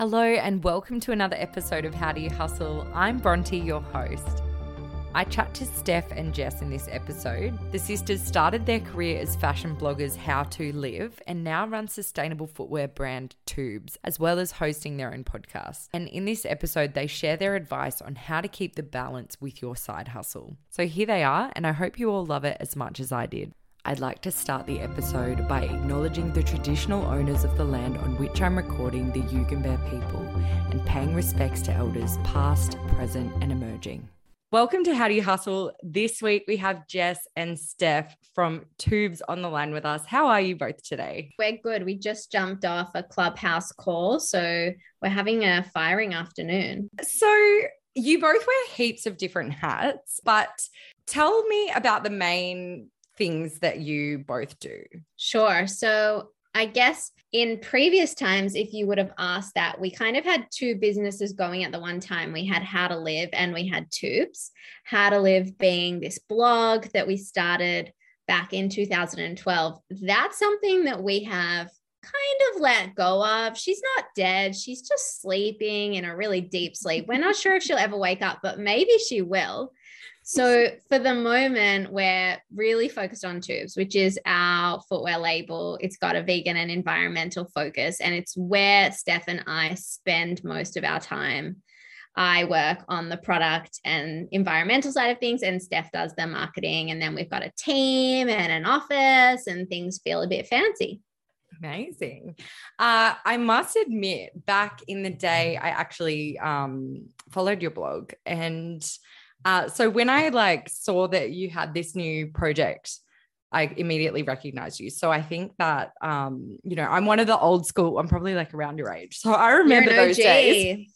Hello and welcome to another episode of How Do You Hustle. I'm Bronte, your host. I chat to Steph and Jess in this episode. The sisters started their career as fashion bloggers Howtwolive and now run sustainable footwear brand Twoobs, as well as hosting their own podcast. And in this episode, they share their advice on how to keep the balance with your side hustle. So here they are, and I hope you all love it as much as I did. I'd like to start the episode by acknowledging the traditional owners of the land on which I'm recording the Yugambeh people and paying respects to elders past, present, and emerging. Welcome to How Do You Hustle. This week we have Jess and Stef from Twoobs on the line with us. How are you both today? We're good. We just jumped off a clubhouse call. So we're having a firing afternoon. So you both wear heaps of different hats, but tell me about the main things that you both do. Sure. So I guess in previous times, if you would have asked that, we kind of had two businesses going at the one time. We had Howtwolive and we had Twoobs. How to Live being this blog that we started back in 2012. That's something that we have kind of let go of. She's not dead. She's just sleeping in a really deep sleep. We're not sure if she'll ever wake up, but maybe she will. So for the moment, we're really focused on Twoobs, which is our footwear label. It's got a vegan and environmental focus, and it's where Stef and I spend most of our time. I work on the product and environmental side of things, and Stef does the marketing. And then we've got a team and an office, and things feel a bit fancy. Amazing. Uh, I must admit, back in the day, I actually um, followed your blog and uh, so when I like saw that you had this new project, I immediately recognized you. So I think that um, you know, I'm one of the old school, I'm probably like around your age. So I remember those days.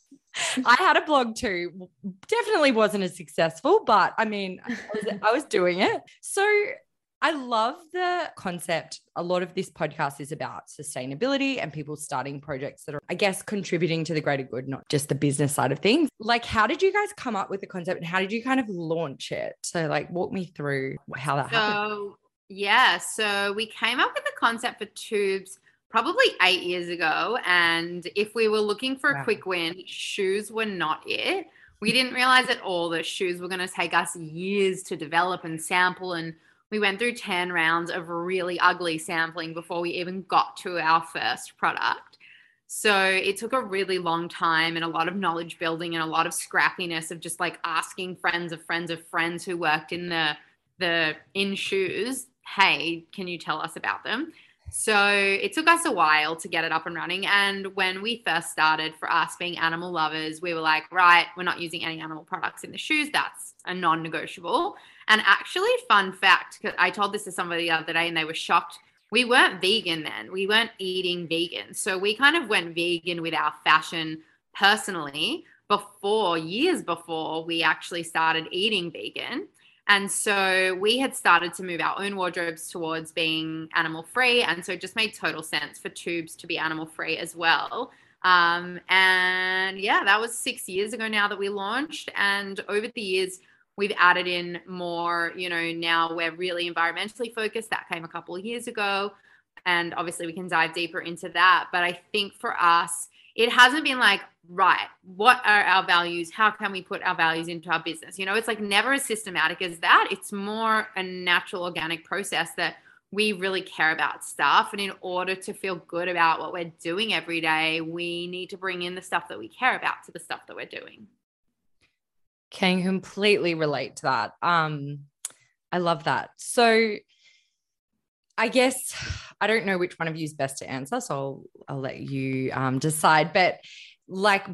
I had a blog too. Definitely wasn't as successful, but I mean, I was, I was doing it. So I love the concept. A lot of this podcast is about sustainability and people starting projects that are, I guess, contributing to the greater good, not just the business side of things. Like, how did you guys come up with the concept and how did you kind of launch it? So, like, walk me through how that happened. so, happened. Yeah. So, we came up with the concept for Twoobs probably eight years ago. And if we were looking for a wow. quick win, shoes were not it. We didn't realize at all that shoes were going to take us years to develop and sample and we went through 10 rounds of really ugly sampling before we even got to our first product. So it took a really long time and a lot of knowledge building and a lot of scrappiness of just like asking friends of friends of friends who worked in the the in shoes, hey, can you tell us about them? So it took us a while to get it up and running. And when we first started, for us being animal lovers, we were like, right, we're not using any animal products in the shoes. That's a non negotiable. And actually, fun fact, I told this to somebody the other day and they were shocked. We weren't vegan then. We weren't eating vegan. So we kind of went vegan with our fashion personally before, years before we actually started eating vegan. And so we had started to move our own wardrobes towards being animal free. And so it just made total sense for Twoobs to be animal free as well. Um, and yeah, that was six years ago now that we launched. And over the years, we've added in more you know now we're really environmentally focused. That came a couple of years ago and obviously we can dive deeper into that. But i think for us it hasn't been like right what are our values? How can we put our values into our business? You know it's like never as systematic as that. It's more a natural organic process that we really care about stuff. And in order to feel good about what we're doing every day, we need to bring in the stuff that we care about to the stuff that we're doing. Can completely relate to that. Um, I love that. So I guess I don't know which one of you is best to answer, so I'll, I'll let you um, decide. But like,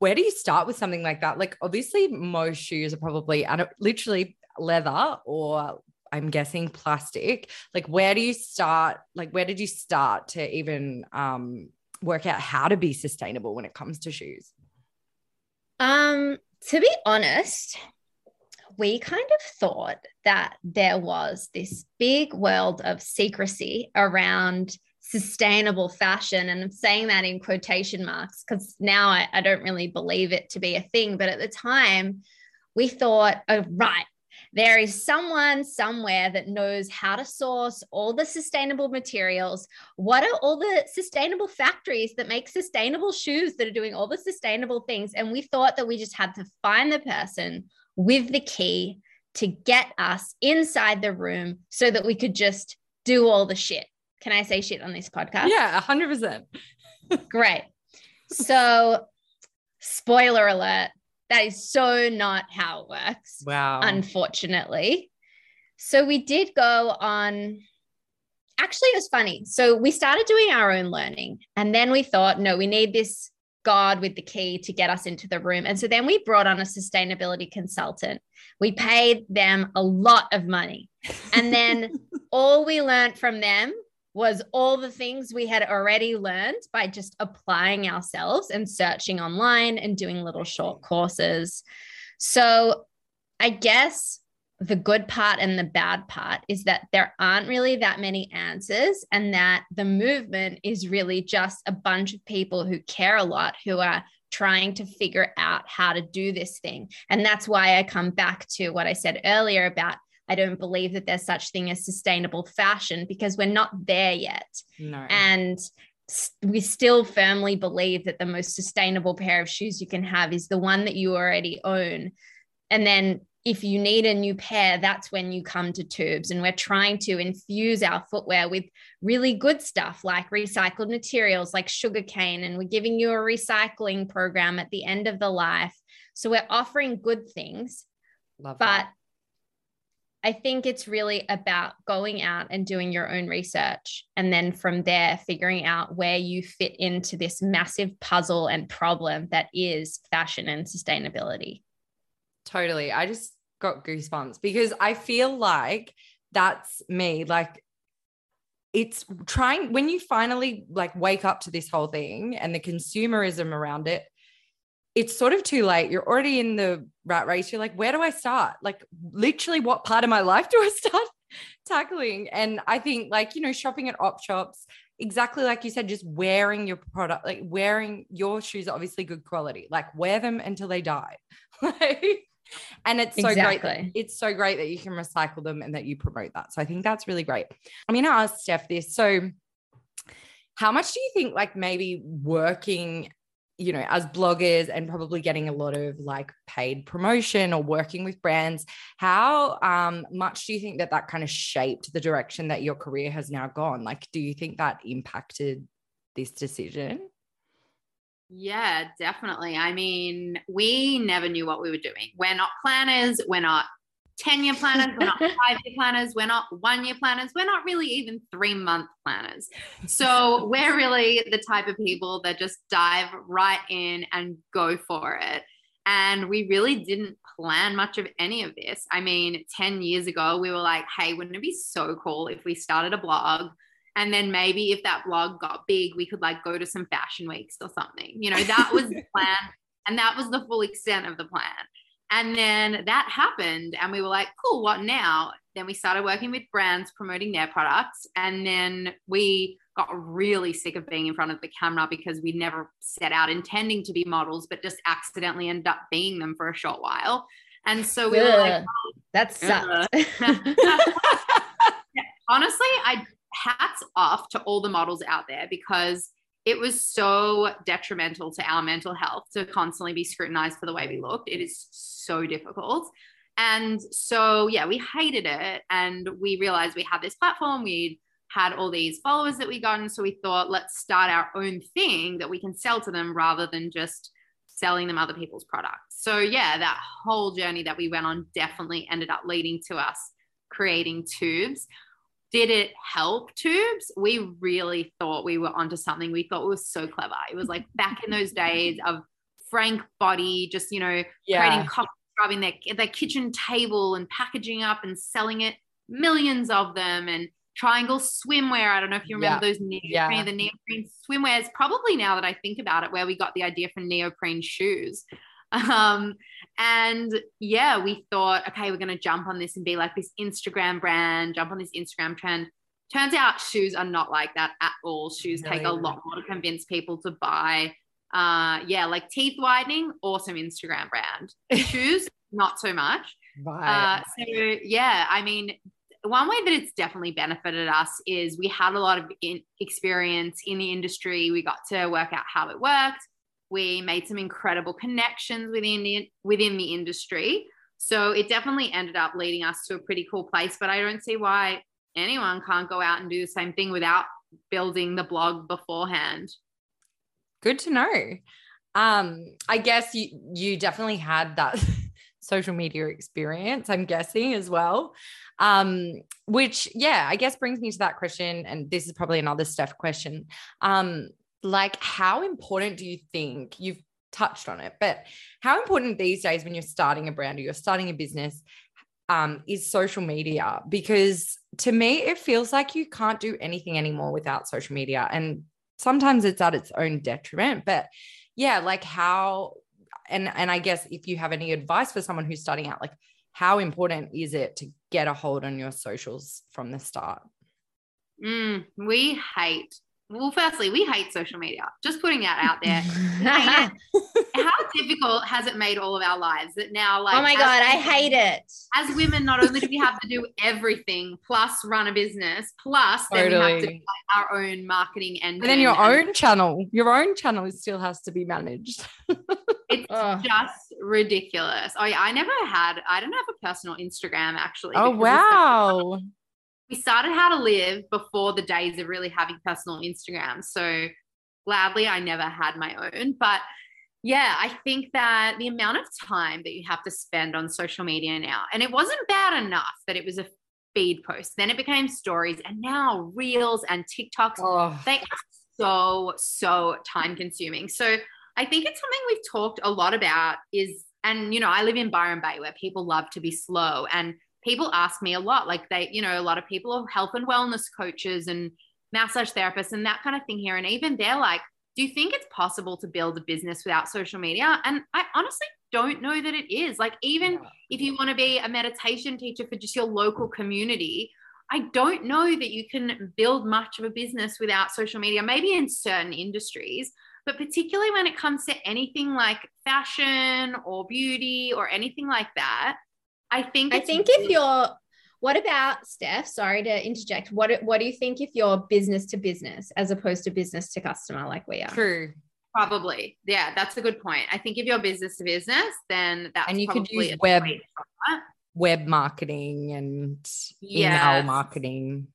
where do you start with something like that? Like, obviously, most shoes are probably literally leather or I'm guessing plastic. Like, where do you start? Like, where did you start to even um, work out how to be sustainable when it comes to shoes? Um, to be honest, we kind of thought that there was this big world of secrecy around sustainable fashion. And I'm saying that in quotation marks because now I, I, don't really believe it to be a thing. But at the time, we thought, oh, right, there is someone somewhere that knows how to source all the sustainable materials. What are all the sustainable factories that make sustainable shoes that are doing all the sustainable things? And we thought that we just had to find the person with the key to get us inside the room so that we could just do all the shit. Can I say shit on this podcast? Yeah, 100%. Great. So, spoiler alert, that is so not how it works. Wow. Unfortunately. So we did go on. Actually, it was funny. So we started doing our own learning. And then we thought, no, we need this God with the key to get us into the room. And so then we brought on a sustainability consultant. We paid them a lot of money. And then all we learned from them was all the things we had already learned by just applying ourselves and searching online and doing little short courses. So, I guess the good part and the bad part is that there aren't really that many answers, and that the movement is really just a bunch of people who care a lot who are trying to figure out how to do this thing. And that's why I come back to what I said earlier about I don't believe that there's such thing as sustainable fashion because we're not there yet. No. And we still firmly believe that the most sustainable pair of shoes you can have is the one that you already own. And then if you need a new pair, that's when you come to Twoobs. And we're trying to infuse our footwear with really good stuff like recycled materials like sugarcane. And we're giving you a recycling program at the end of the life. So we're offering good things. Love but that. I think it's really about going out and doing your own research. And then from there, figuring out where you fit into this massive puzzle and problem that is fashion and sustainability. Totally. I just got goosebumps because I feel like that's me. Like, it's trying when you finally like wake up to this whole thing and the consumerism around it it's sort of too late. You're already in the rat race. You're like, where do I start? Like, literally, what part of my life do I start tackling? And I think, like, you know, shopping at op shops, exactly like you said, just wearing your product, like wearing your shoes obviously good quality. Like, wear them until they die. and it's so exactly. great. That, it's so great that you can recycle them and that you promote that. So I think that's really great. I'm going to ask Stef this. So, how much do you think, like, maybe working you know, as bloggers and probably getting a lot of like paid promotion or working with brands, how um, much do you think that that kind of shaped the direction that your career has now gone? Like, do you think that impacted this decision? Yeah, definitely. I mean, we never knew what we were doing. We're not planners, we're not 10 year planners, we're not five year planners, we're not one year planners, we're not really even three month planners. So we're really the type of people that just dive right in and go for it. And we really didn't plan much of any of this. I mean, 10 years ago, we were like, hey, wouldn't it be so cool if we started a blog? And then maybe if that blog got big, we could like go to some fashion weeks or something. You know, that was the plan. And that was the full extent of the plan. And then that happened, and we were like, cool, what now? Then we started working with brands promoting their products. And then we got really sick of being in front of the camera because we never set out intending to be models, but just accidentally ended up being them for a short while. And so we Ugh, were like, oh, that sucked. Honestly, I hats off to all the models out there because it was so detrimental to our mental health to constantly be scrutinized for the way we looked. It is so difficult. And so, yeah, we hated it. And we realized we had this platform. We'd had all these followers that we gotten. So we thought, let's start our own thing that we can sell to them rather than just selling them other people's products. So, yeah, that whole journey that we went on definitely ended up leading to us creating Twoobs. Did it help Twoobs? We really thought we were onto something. We thought it was so clever. It was like back in those days of Frank Body, just, you know, yeah. creating coffee, rubbing their, their kitchen table and packaging up and selling it, millions of them. And Triangl swimwear. I don't know if you remember yeah. those neoprene, yeah. the neoprene swimwears. Probably now that I think about it, where we got the idea for neoprene shoes. Um, and yeah, we thought, okay, we're going to jump on this and be like this Instagram brand, jump on this Instagram trend. Turns out shoes are not like that at all. Shoes take a lot more to convince people to buy. Uh, yeah, like teeth whitening, awesome Instagram brand. shoes, not so much. Right. Uh, so yeah, I mean, one way that it's definitely benefited us is we had a lot of in- experience in the industry. We got to work out how it worked. We made some incredible connections within the, within the industry. So it definitely ended up leading us to a pretty cool place. But I don't see why anyone can't go out and do the same thing without building the blog beforehand. Good to know. Um, I guess you you definitely had that social media experience, I'm guessing as well. Um, which, yeah, I guess brings me to that question. And this is probably another Stef question. Um, like, how important do you think you've touched on it, but how important these days when you're starting a brand or you're starting a business um, is social media? Because to me, it feels like you can't do anything anymore without social media. And sometimes it's at its own detriment. But yeah, like how and and I guess if you have any advice for someone who's starting out, like how important is it to get a hold on your socials from the start? Mm, we hate well, firstly, we hate social media. Just putting that out there. How difficult has it made all of our lives that now, oh like, oh my god, I hate it. As women, not only do we have to do everything, plus run a business, plus totally. then we have to do our own marketing and then your and- own channel, your own channel still has to be managed. it's just ridiculous. Oh yeah, I never had. I don't have a personal Instagram actually. Oh wow we started Howtwolive before the days of really having personal Instagram. So gladly, I never had my own. But yeah, I think that the amount of time that you have to spend on social media now, and it wasn't bad enough that it was a feed post, then it became stories, and now reels and TikToks, oh. they are so, so time consuming. So I think it's something we've talked a lot about is, and you know, I live in Byron Bay where people love to be slow and people ask me a lot like they you know a lot of people are health and wellness coaches and massage therapists and that kind of thing here. And even they're like do you think it's possible to build a business without social media? And i honestly don't know that it is. Like even if you want to be a meditation teacher for just your local community i don't know that you can build much of a business without social media maybe in certain industries but particularly when it comes to anything like fashion or beauty or anything like that I think I think if you're what about Stef? Sorry to interject. What what do you think if you're business to business as opposed to business to customer like we are? True. Probably. Yeah, that's a good point. I think if you're business to business, then that's and you could use web web marketing and yes. email marketing.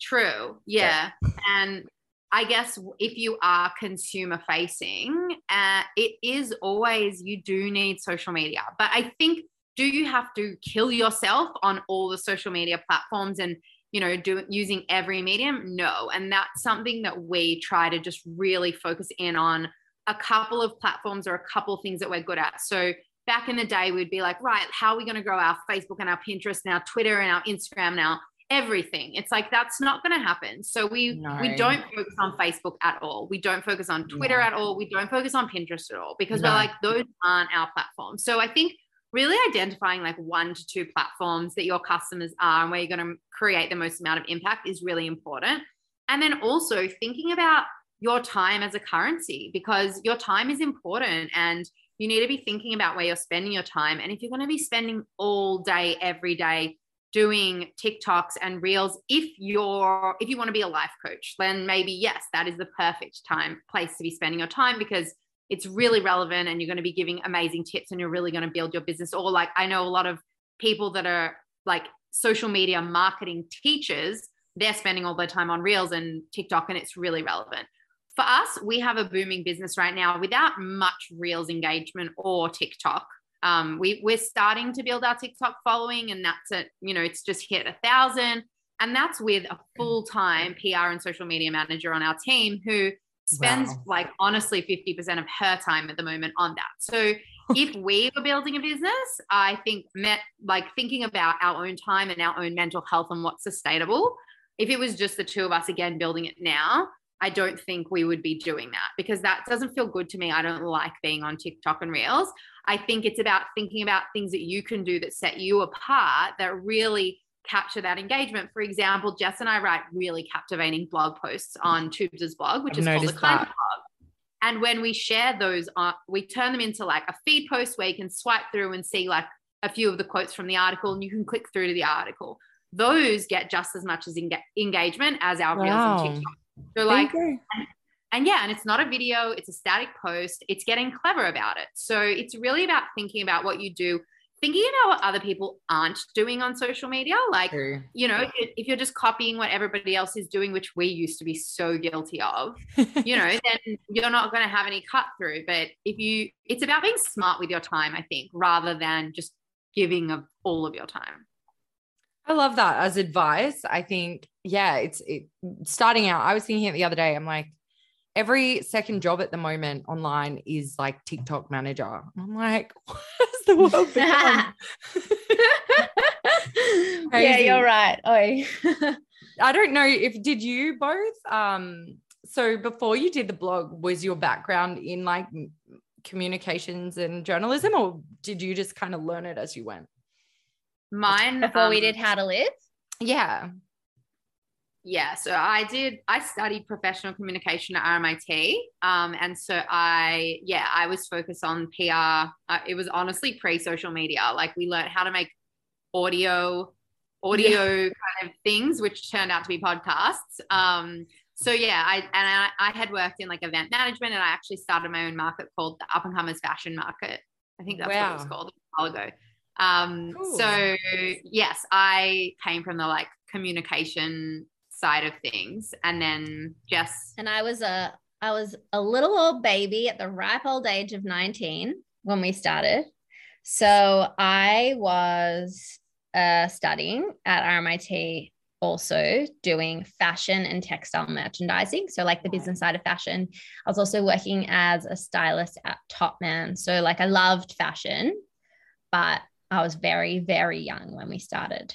True. Yeah. yeah. And I guess if you are consumer facing, uh, it is always you do need social media. But I think do you have to kill yourself on all the social media platforms and you know do using every medium? No. And that's something that we try to just really focus in on a couple of platforms or a couple of things that we're good at. So back in the day we'd be like right how are we going to grow our facebook and our pinterest and our twitter and our instagram now? Everything. It's like that's not going to happen. So we no. we don't focus on facebook at all. We don't focus on twitter no. at all. We don't focus on pinterest at all because no. we're like those aren't our platforms. So i think really identifying like one to two platforms that your customers are and where you're going to create the most amount of impact is really important. And then also thinking about your time as a currency because your time is important and you need to be thinking about where you're spending your time. And if you're going to be spending all day, every day, doing TikToks and reels, if you're if you want to be a life coach, then maybe yes, that is the perfect time place to be spending your time because it's really relevant and you're going to be giving amazing tips and you're really going to build your business or like i know a lot of people that are like social media marketing teachers, they're spending all their time on Reels and TikTok, and it's really relevant. For us, we have a booming business right now without much Reels engagement or TikTok. Um, we, we're starting to build our TikTok following, and that's it. You know, it's just hit a thousand, and that's with a full time PR and social media manager on our team who spends wow. like honestly 50% of her time at the moment on that. So if we were building a business, I think met like thinking about our own time and our own mental health and what's sustainable. If it was just the two of us again building it now, I don't think we would be doing that because that doesn't feel good to me. I don't like being on TikTok and Reels. I think it's about thinking about things that you can do that set you apart that really capture that engagement. For example, Jess and I write really captivating blog posts on Twoobs' blog, which I've is called the Climate Blog. And when we share those, uh, we turn them into like a feed post where you can swipe through and see like a few of the quotes from the article and you can click through to the article. Those get just as much as engagement as our wow. reels on TikTok. So like, and, and yeah, and it's not a video, it's a static post. It's getting clever about it. So it's really about thinking about what you do thinking about what other people aren't doing on social media like you know if you're just copying what everybody else is doing which we used to be so guilty of you know then you're not going to have any cut through. But if you it's about being smart with your time i think rather than just giving of all of your time. I love that as advice. I think yeah it's it, starting out i was thinking it the other day i'm like every second job at the moment online is like TikTok manager. I'm like, what has the world become? yeah, you're right. Oi. I don't know if did you both um so before you did the blog was your background in like communications and journalism or did you just kind of learn it as you went? Mine before um, we did how to live? Yeah yeah so i did i studied professional communication at rmit um, and so i yeah i was focused on pr uh, it was honestly pre-social media like we learned how to make audio audio yeah. kind of things which turned out to be podcasts um, so yeah i and I, I, had worked in like event management and i actually started my own market called the up and comers fashion market i think that's wow. what it was called a while ago um, cool. so yes i came from the like communication side of things and then just and i was a i was a little old baby at the ripe old age of 19 when we started. So i was uh, studying at rmit also doing fashion and textile merchandising so like the business side of fashion. I was also working as a stylist at topman so like i loved fashion but i was very very young when we started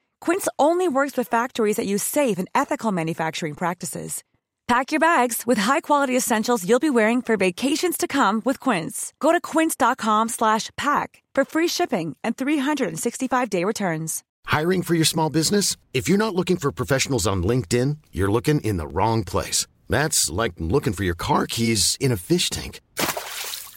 Quince only works with factories that use safe and ethical manufacturing practices. Pack your bags with high-quality essentials you'll be wearing for vacations to come with Quince. Go to quince.com slash pack for free shipping and 365-day returns. Hiring for your small business? If you're not looking for professionals on LinkedIn, you're looking in the wrong place. That's like looking for your car keys in a fish tank.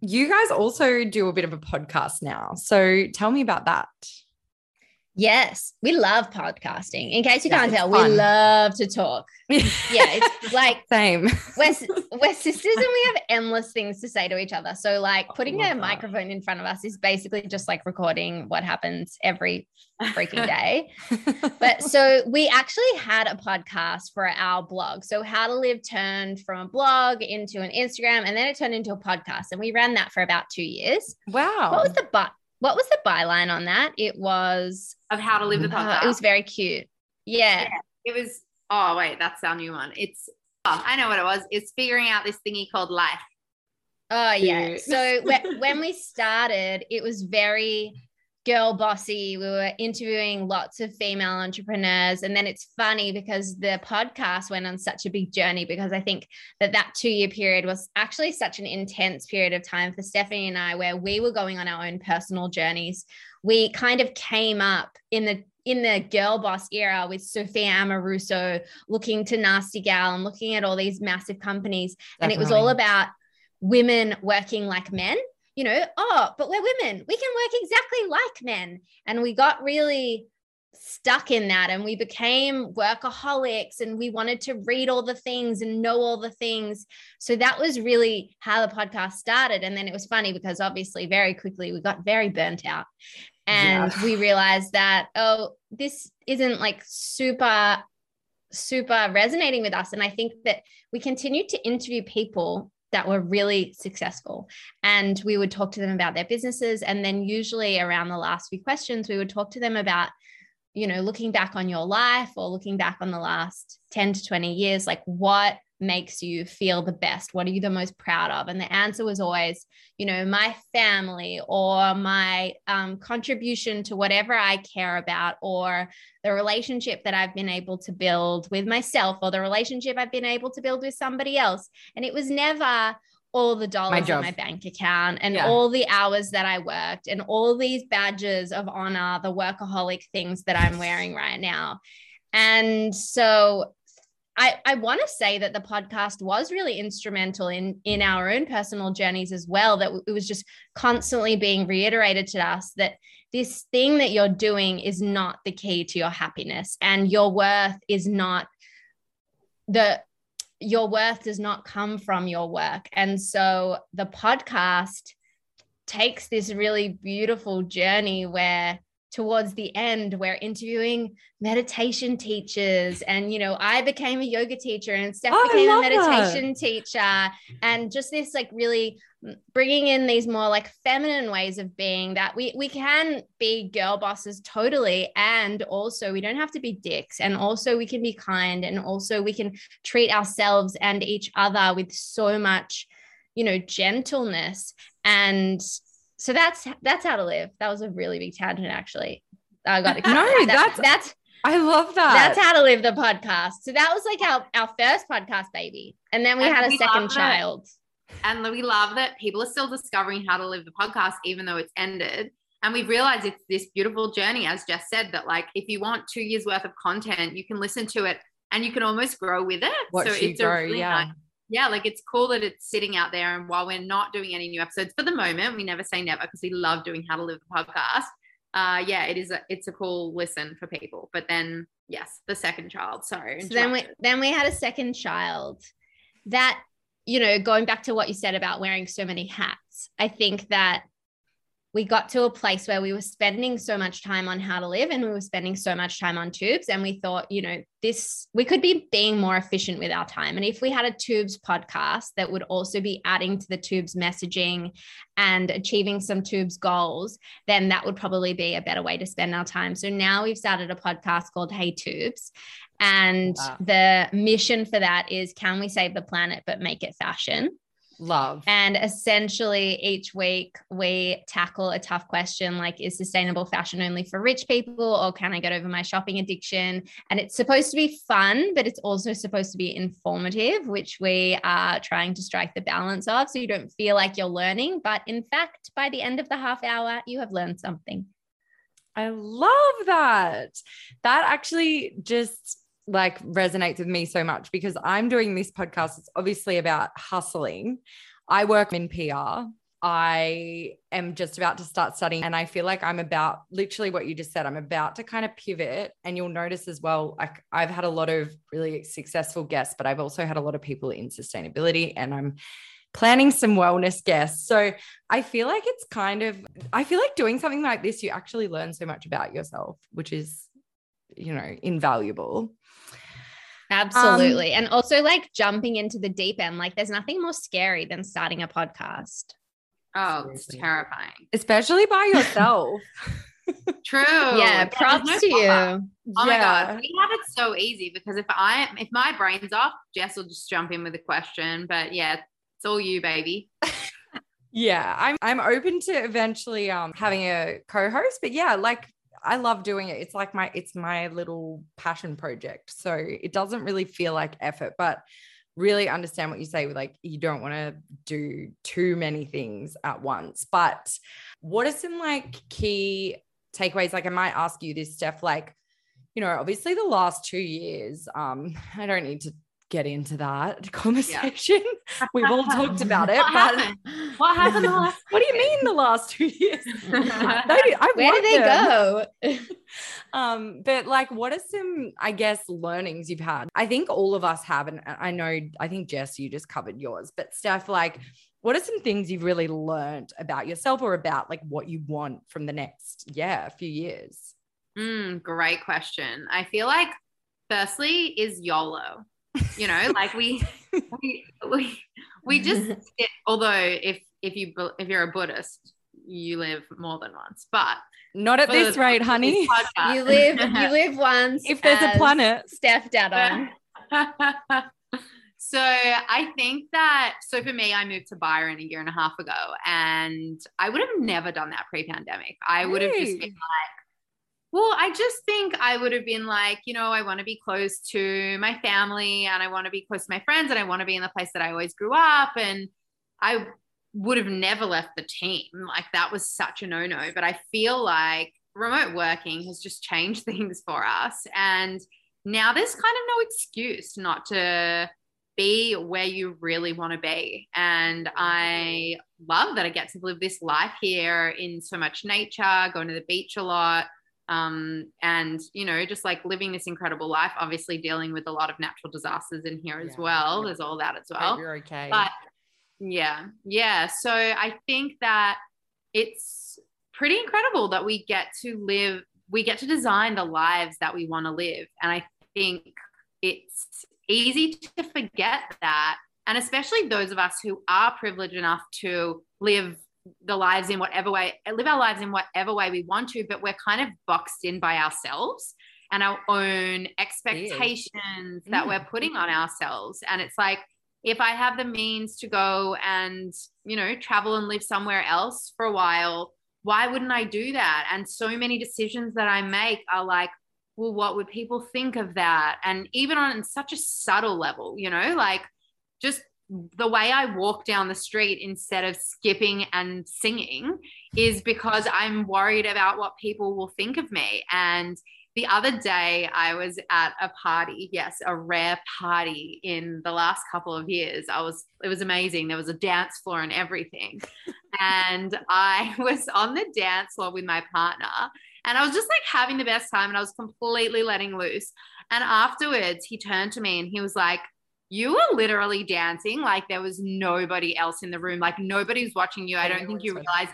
you guys also do a bit of a podcast now. So tell me about that. Yes, we love podcasting. In case you Yeah, can't tell, fun. we love to talk. Yeah, it's like Same. we're, we're sisters and we have endless things to say to each other. So, like, oh putting love a microphone in front of us is basically just like recording what happens every freaking day. But so we actually had a podcast for our blog. So Howtwolive turned from a blog into an Instagram and then it turned into a podcast. And we ran that for about two years. wow. What was the but what was the byline on that? It was Of Howtwolive the uh, podcast. it was very cute. Yeah. It was. Oh wait, that's our new one. It's. Oh, I know what it was. It's figuring out this thingy called life. Oh yeah. So when we started, it was very girl bossy. We were interviewing lots of female entrepreneurs, and then it's funny because the podcast went on such a big journey because I think that that two year period was actually such an intense period of time for Stephanie and I, where we were going on our own personal journeys. We kind of came up in the in the girl boss era with Sophia Amoruso looking to Nasty Gal and looking at all these massive companies and it was all about women working like men you know oh but we're women. We can work exactly like men. And we got really stuck in that and we became workaholics and we wanted to read all the things and know all the things. So that was really how the podcast started. And then it was funny because obviously very quickly we got very burnt out. And Yeah. we realized that oh this isn't like super super resonating with us. And i think that we continued to interview people that were really successful. And we would talk to them about their businesses. And then usually around the last few questions we would talk to them about you know looking back on your life or looking back on the last 10 to 20 years like what makes you feel the best what are you the most proud of and the answer was always you know my family or my um, contribution to whatever i care about or the relationship that i've been able to build with myself or the relationship i've been able to build with somebody else and it was never all the dollars in my bank account and Yeah. all the hours that I worked and all these badges of honor, the workaholic things that I'm wearing right now. And so I, I want to say that the podcast was really instrumental in in our own personal journeys as well. That it was just constantly being reiterated to us that this thing that you're doing is not the key to your happiness, and your worth is not the your worth does not come from your work. And so the podcast takes this really beautiful journey where towards the end we're interviewing meditation teachers and you know i became a yoga teacher and steph Oh, became a love that. meditation teacher and just this like really bringing in these more like feminine ways of being that we we can be girl bosses totally and also we don't have to be dicks and also we can be kind and also we can treat ourselves and each other with so much you know gentleness and so that's that's Howtwolive that was a really big tangent actually i got No, that- that's- that's I love that. that's how to live the podcast so that was like our our first podcast baby and then we And had a second love that. child And we love that people are still discovering Howtwolive the podcast, even though it's ended. And we've realized it's this beautiful journey, as Jess said, that like if you want two years worth of content, you can listen to it and you can almost grow with it. Watch so you it's grow, a really yeah. nice, yeah, like it's cool that it's sitting out there. And while we're not doing any new episodes for the moment, we never say never because we love doing Howtwolive the podcast. Uh, yeah, it is. A, it's a cool listen for people. But then, yes, the second child. Sorry. So then we then we had a second child. That you know, going back to what you said about wearing so many hats, I think that we got to a place where we were spending so much time on Howtwolive and we were spending so much time on Twoobs. And we thought you know this we could be being more efficient with our time. And if we had a Twoobs podcast that would also be adding to the Twoobs messaging and achieving some Twoobs goals then that would probably be a better way to spend our time. So now we've started a podcast called hey Twoobs. And wow. the mission for that is can we save the planet but make it fashion Love. And essentially, each week we tackle a tough question like, is sustainable fashion only for rich people or can I get over my shopping addiction? And it's supposed to be fun, but it's also supposed to be informative, which we are trying to strike the balance of. So you don't feel like you're learning, but in fact, by the end of the half hour, you have learned something. I love that. That actually just like resonates with me so much because I'm doing this podcast. It's obviously about hustling. I work in PR. I am just about to start studying, and I feel like I'm about literally what you just said. I'm about to kind of pivot, and you'll notice as well. Like I've had a lot of really successful guests, but I've also had a lot of people in sustainability, and I'm planning some wellness guests. So I feel like it's kind of, I feel like doing something like this, you actually learn so much about yourself, which is, you know, invaluable. Absolutely. Um, and also like jumping into the deep end. Like there's nothing more scary than starting a podcast. Oh, it's terrifying. Especially by yourself. True. Yeah, props no to you. Oh yeah. my god, we have it so easy because if I if my brain's off, Jess will just jump in with a question. But yeah, it's all you, baby. yeah, I'm I'm open to eventually um having a co-host, but yeah, like I love doing it. It's like my it's my little passion project. So it doesn't really feel like effort, but really understand what you say with like you don't want to do too many things at once. But what are some like key takeaways? Like I might ask you this, Stef, like, you know, obviously the last two years, um, I don't need to get into that conversation. Yeah. We've all talked about it. What but happened? What happened last What do you mean the last two years? I, Where did they them. go? um, but like what are some, I guess, learnings you've had? I think all of us have, and I know I think Jess, you just covered yours, but Stef, like what are some things you've really learned about yourself or about like what you want from the next, yeah, few years? Mm, great question. I feel like firstly is YOLO you know like we we we, we just although if if you if you're a buddhist you live more than once but not at this the, rate honey. podcast, you live you live once if there's a planet. Stef Dadon so i think that so for me i moved to byron a year and a half ago and i would have never done that pre-pandemic. I would have just been like well, I just think I would have been like, you know, I want to be close to my family and I want to be close to my friends and I want to be in the place that I always grew up. And I would have never left the team. Like that was such a no no. But I feel like remote working has just changed things for us. And now there's kind of no excuse not to be where you really want to be. And I love that I get to live this life here in so much nature, going to the beach a lot um, and you know just like living this incredible life obviously dealing with a lot of natural disasters in here as well there's all that as well. you're okay. But yeah yeah. So i think that it's pretty incredible that we get to live we get to design the lives that we want to live. And i think it's easy to forget that. And especially those of us who are privileged enough to live the lives in whatever way, live our lives in whatever way we want to, but we're kind of boxed in by ourselves and our own expectations that we're mm. putting on ourselves. And it's like, if I have the means to go and, you know, travel and live somewhere else for a while, why wouldn't I do that? And so many decisions that I make are like, well, what would people think of that? And even on such a subtle level, you know, like just the way I walk down the street instead of skipping and singing is because I'm worried about what people will think of me. And the other day, I was at a party, yes, a rare party in the last couple of years. I was, it was amazing. There was a dance floor and everything. and I was on the dance floor with my partner, and I was just like having the best time, and I was completely letting loose. And afterwards, he turned to me and he was like, you were literally dancing like there was nobody else in the room like nobody was watching you i don't think you realized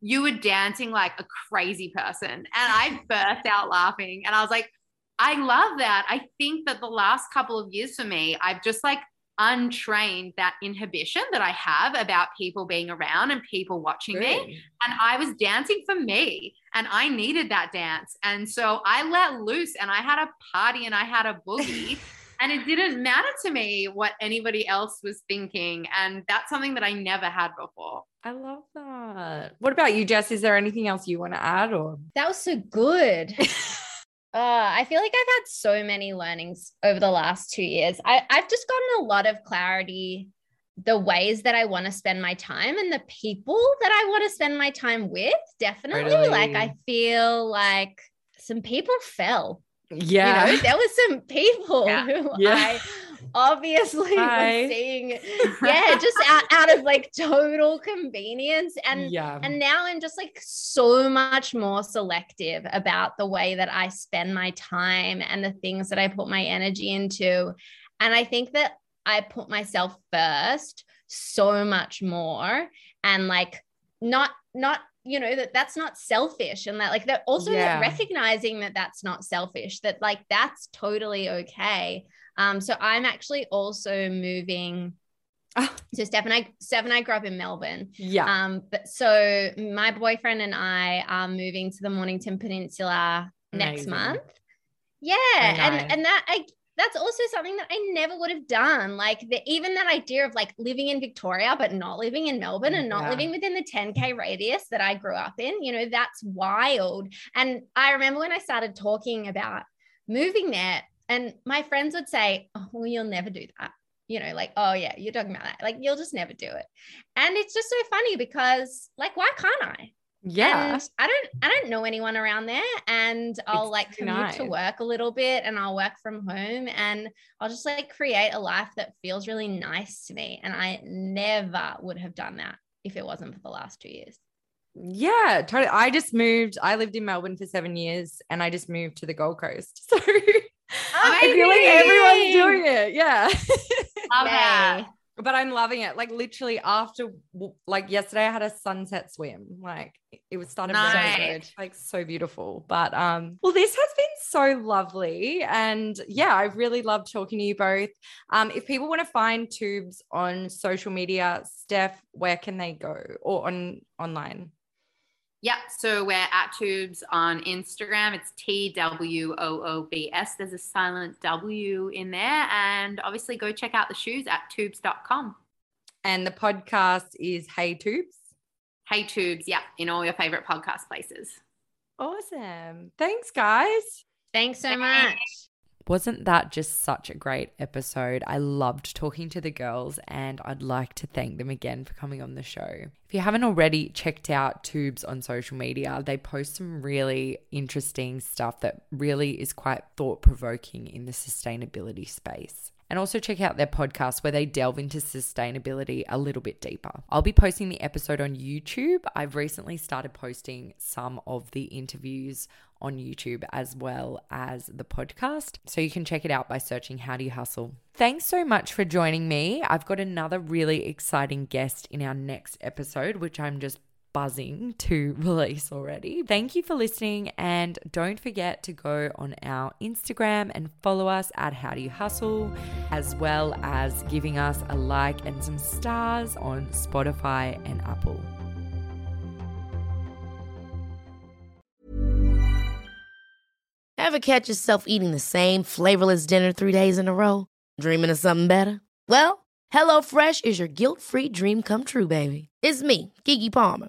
you were dancing like a crazy person. And I burst out laughing. And I was like, I love that. I think that the last couple of years for me, I've just like untrained that inhibition that I have about people being around and people watching me. And I was dancing for me and I needed that dance. And so I let loose and I had a party and I had a boogie. and it didn't matter to me what anybody else was thinking. And that's something that I never had before. I love that. What about you, Jess? Is there anything else you want to add or? That was so good. Uh, I feel like I've had so many learnings over the last two years. I, I've just gotten a lot of clarity the ways that I want to spend my time and the people that I want to spend my time with. Definitely. Totally. Like, I feel like some people fell. Yeah. You know, there were some people Yeah. who Yeah. I obviously Hi. was seeing, yeah, just out, out of like total convenience. And yeah. and now I'm just like so much more selective about the way that I spend my time and the things that I put my energy into. And I think that I put myself first so much more and like not, not, you know, that that's not selfish and that like that also Yeah. recognizing that that's not selfish, that like that's totally okay. Um, so I'm actually also moving. So Stef and I, Stef and I grew up in Melbourne. yeah. Um, but so my boyfriend and I are moving to the Mornington Peninsula next month. Yeah, and and that I that's also something that I never would have done. Like the, even that idea of like living in Victoria but not living in Melbourne and not Yeah. living within the 10k radius that I grew up in, you know, that's wild. And I remember when I started talking about moving there, and my friends would say, "Oh, well, you'll never do that." You know, like, "Oh yeah, you're talking about that. Like, you'll just never do it." And it's just so funny because, like, why can't I? Yeah. And I don't I don't know anyone around there and I'll It's like so commute to work a little bit and I'll work from home and I'll just like create a life that feels really nice to me and I never would have done that if it wasn't for the last 2 years. Yeah, totally. I just moved. I lived in Melbourne for seven years and I just moved to the Gold Coast. So oh, I feel like everyone's doing it. Yeah. Love that. But I'm loving it. Like literally after like yesterday I had a sunset swim. Like it was started Nice. really good. Like so beautiful. But um well this has been so lovely and yeah, I really loved talking to you both. Um if people want to find Twoobs on social media, Stef, where can they go or on online? Yeah, so we're at Twoobs on Instagram. It's T W O O B S. There's a silent W in there. And obviously, go check out the shoes at twoobs.com. And the podcast is Hey Twoobs. Hey, Twoobs. Yeah, in all your favorite podcast places. Awesome. Thanks, guys. Thanks so much. Wasn't that just such a great episode? I loved talking to the girls and I'd like to thank them again for coming on the show. If you haven't already checked out Twoobs on social media, they post some really interesting stuff that really is quite thought provoking in the sustainability space. And also check out their podcast where they delve into sustainability a little bit deeper. I'll be posting the episode on YouTube. I've recently started posting some of the interviews on YouTube as well as the podcast. So you can check it out by searching How Do You Hustle. Thanks so much for joining me. I've got another really exciting guest in our next episode, which I'm just buzzing to release already. Thank you for listening and don't forget to go on our Instagram and follow us at How Do You Hustle, as well as giving us a like and some stars on Spotify and Apple. Ever catch yourself eating the same flavorless dinner three days in a row? Dreaming of something better? Well, HelloFresh is your guilt free dream come true, baby. It's me, Gigi Palmer.